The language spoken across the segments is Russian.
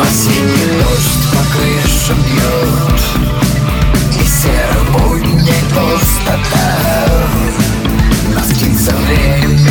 Осенний дождь по крышам бьет И серо-будней пустота Нас птица время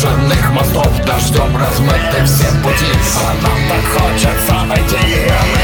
разрушенных мостов Дождем размыты все пути. А нам так хочется найти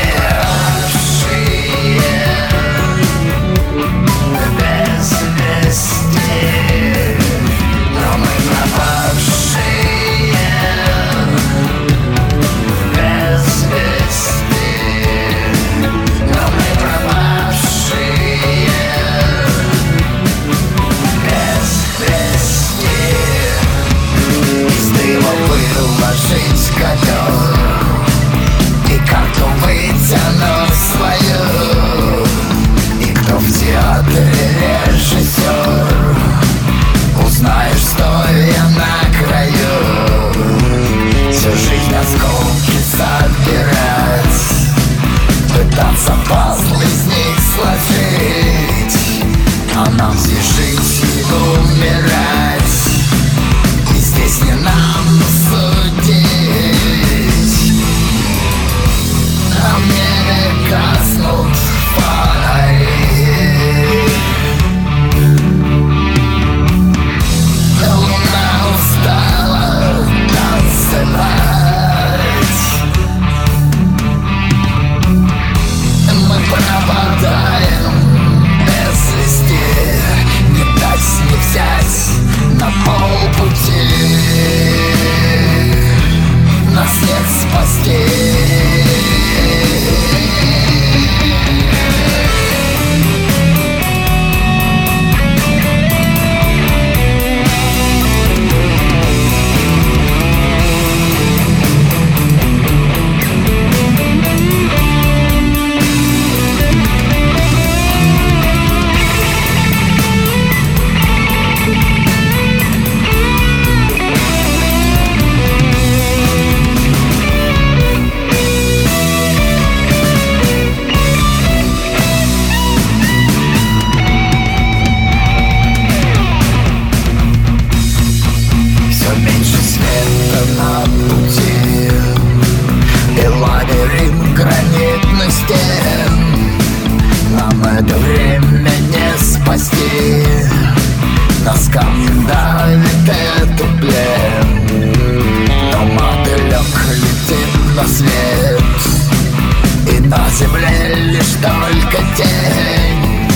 земле лишь только тень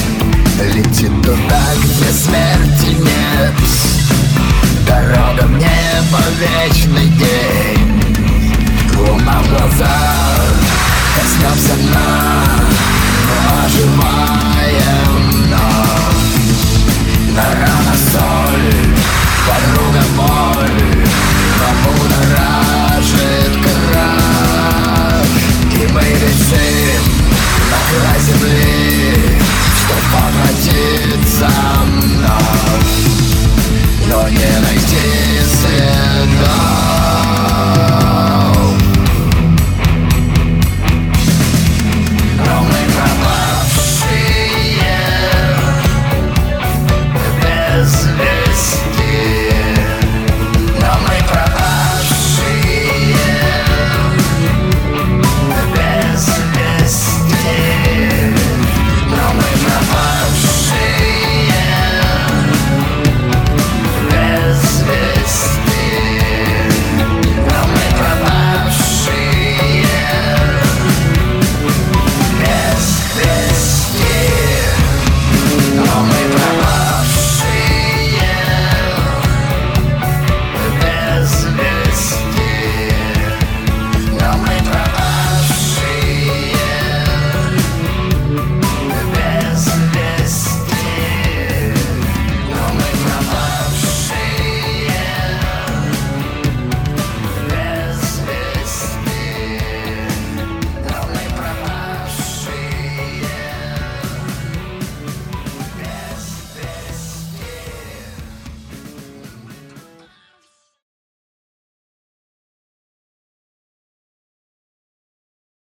Летит туда, где смерти нет Дорога в небо, вечный день Луна в глаза, коснемся дна Оживая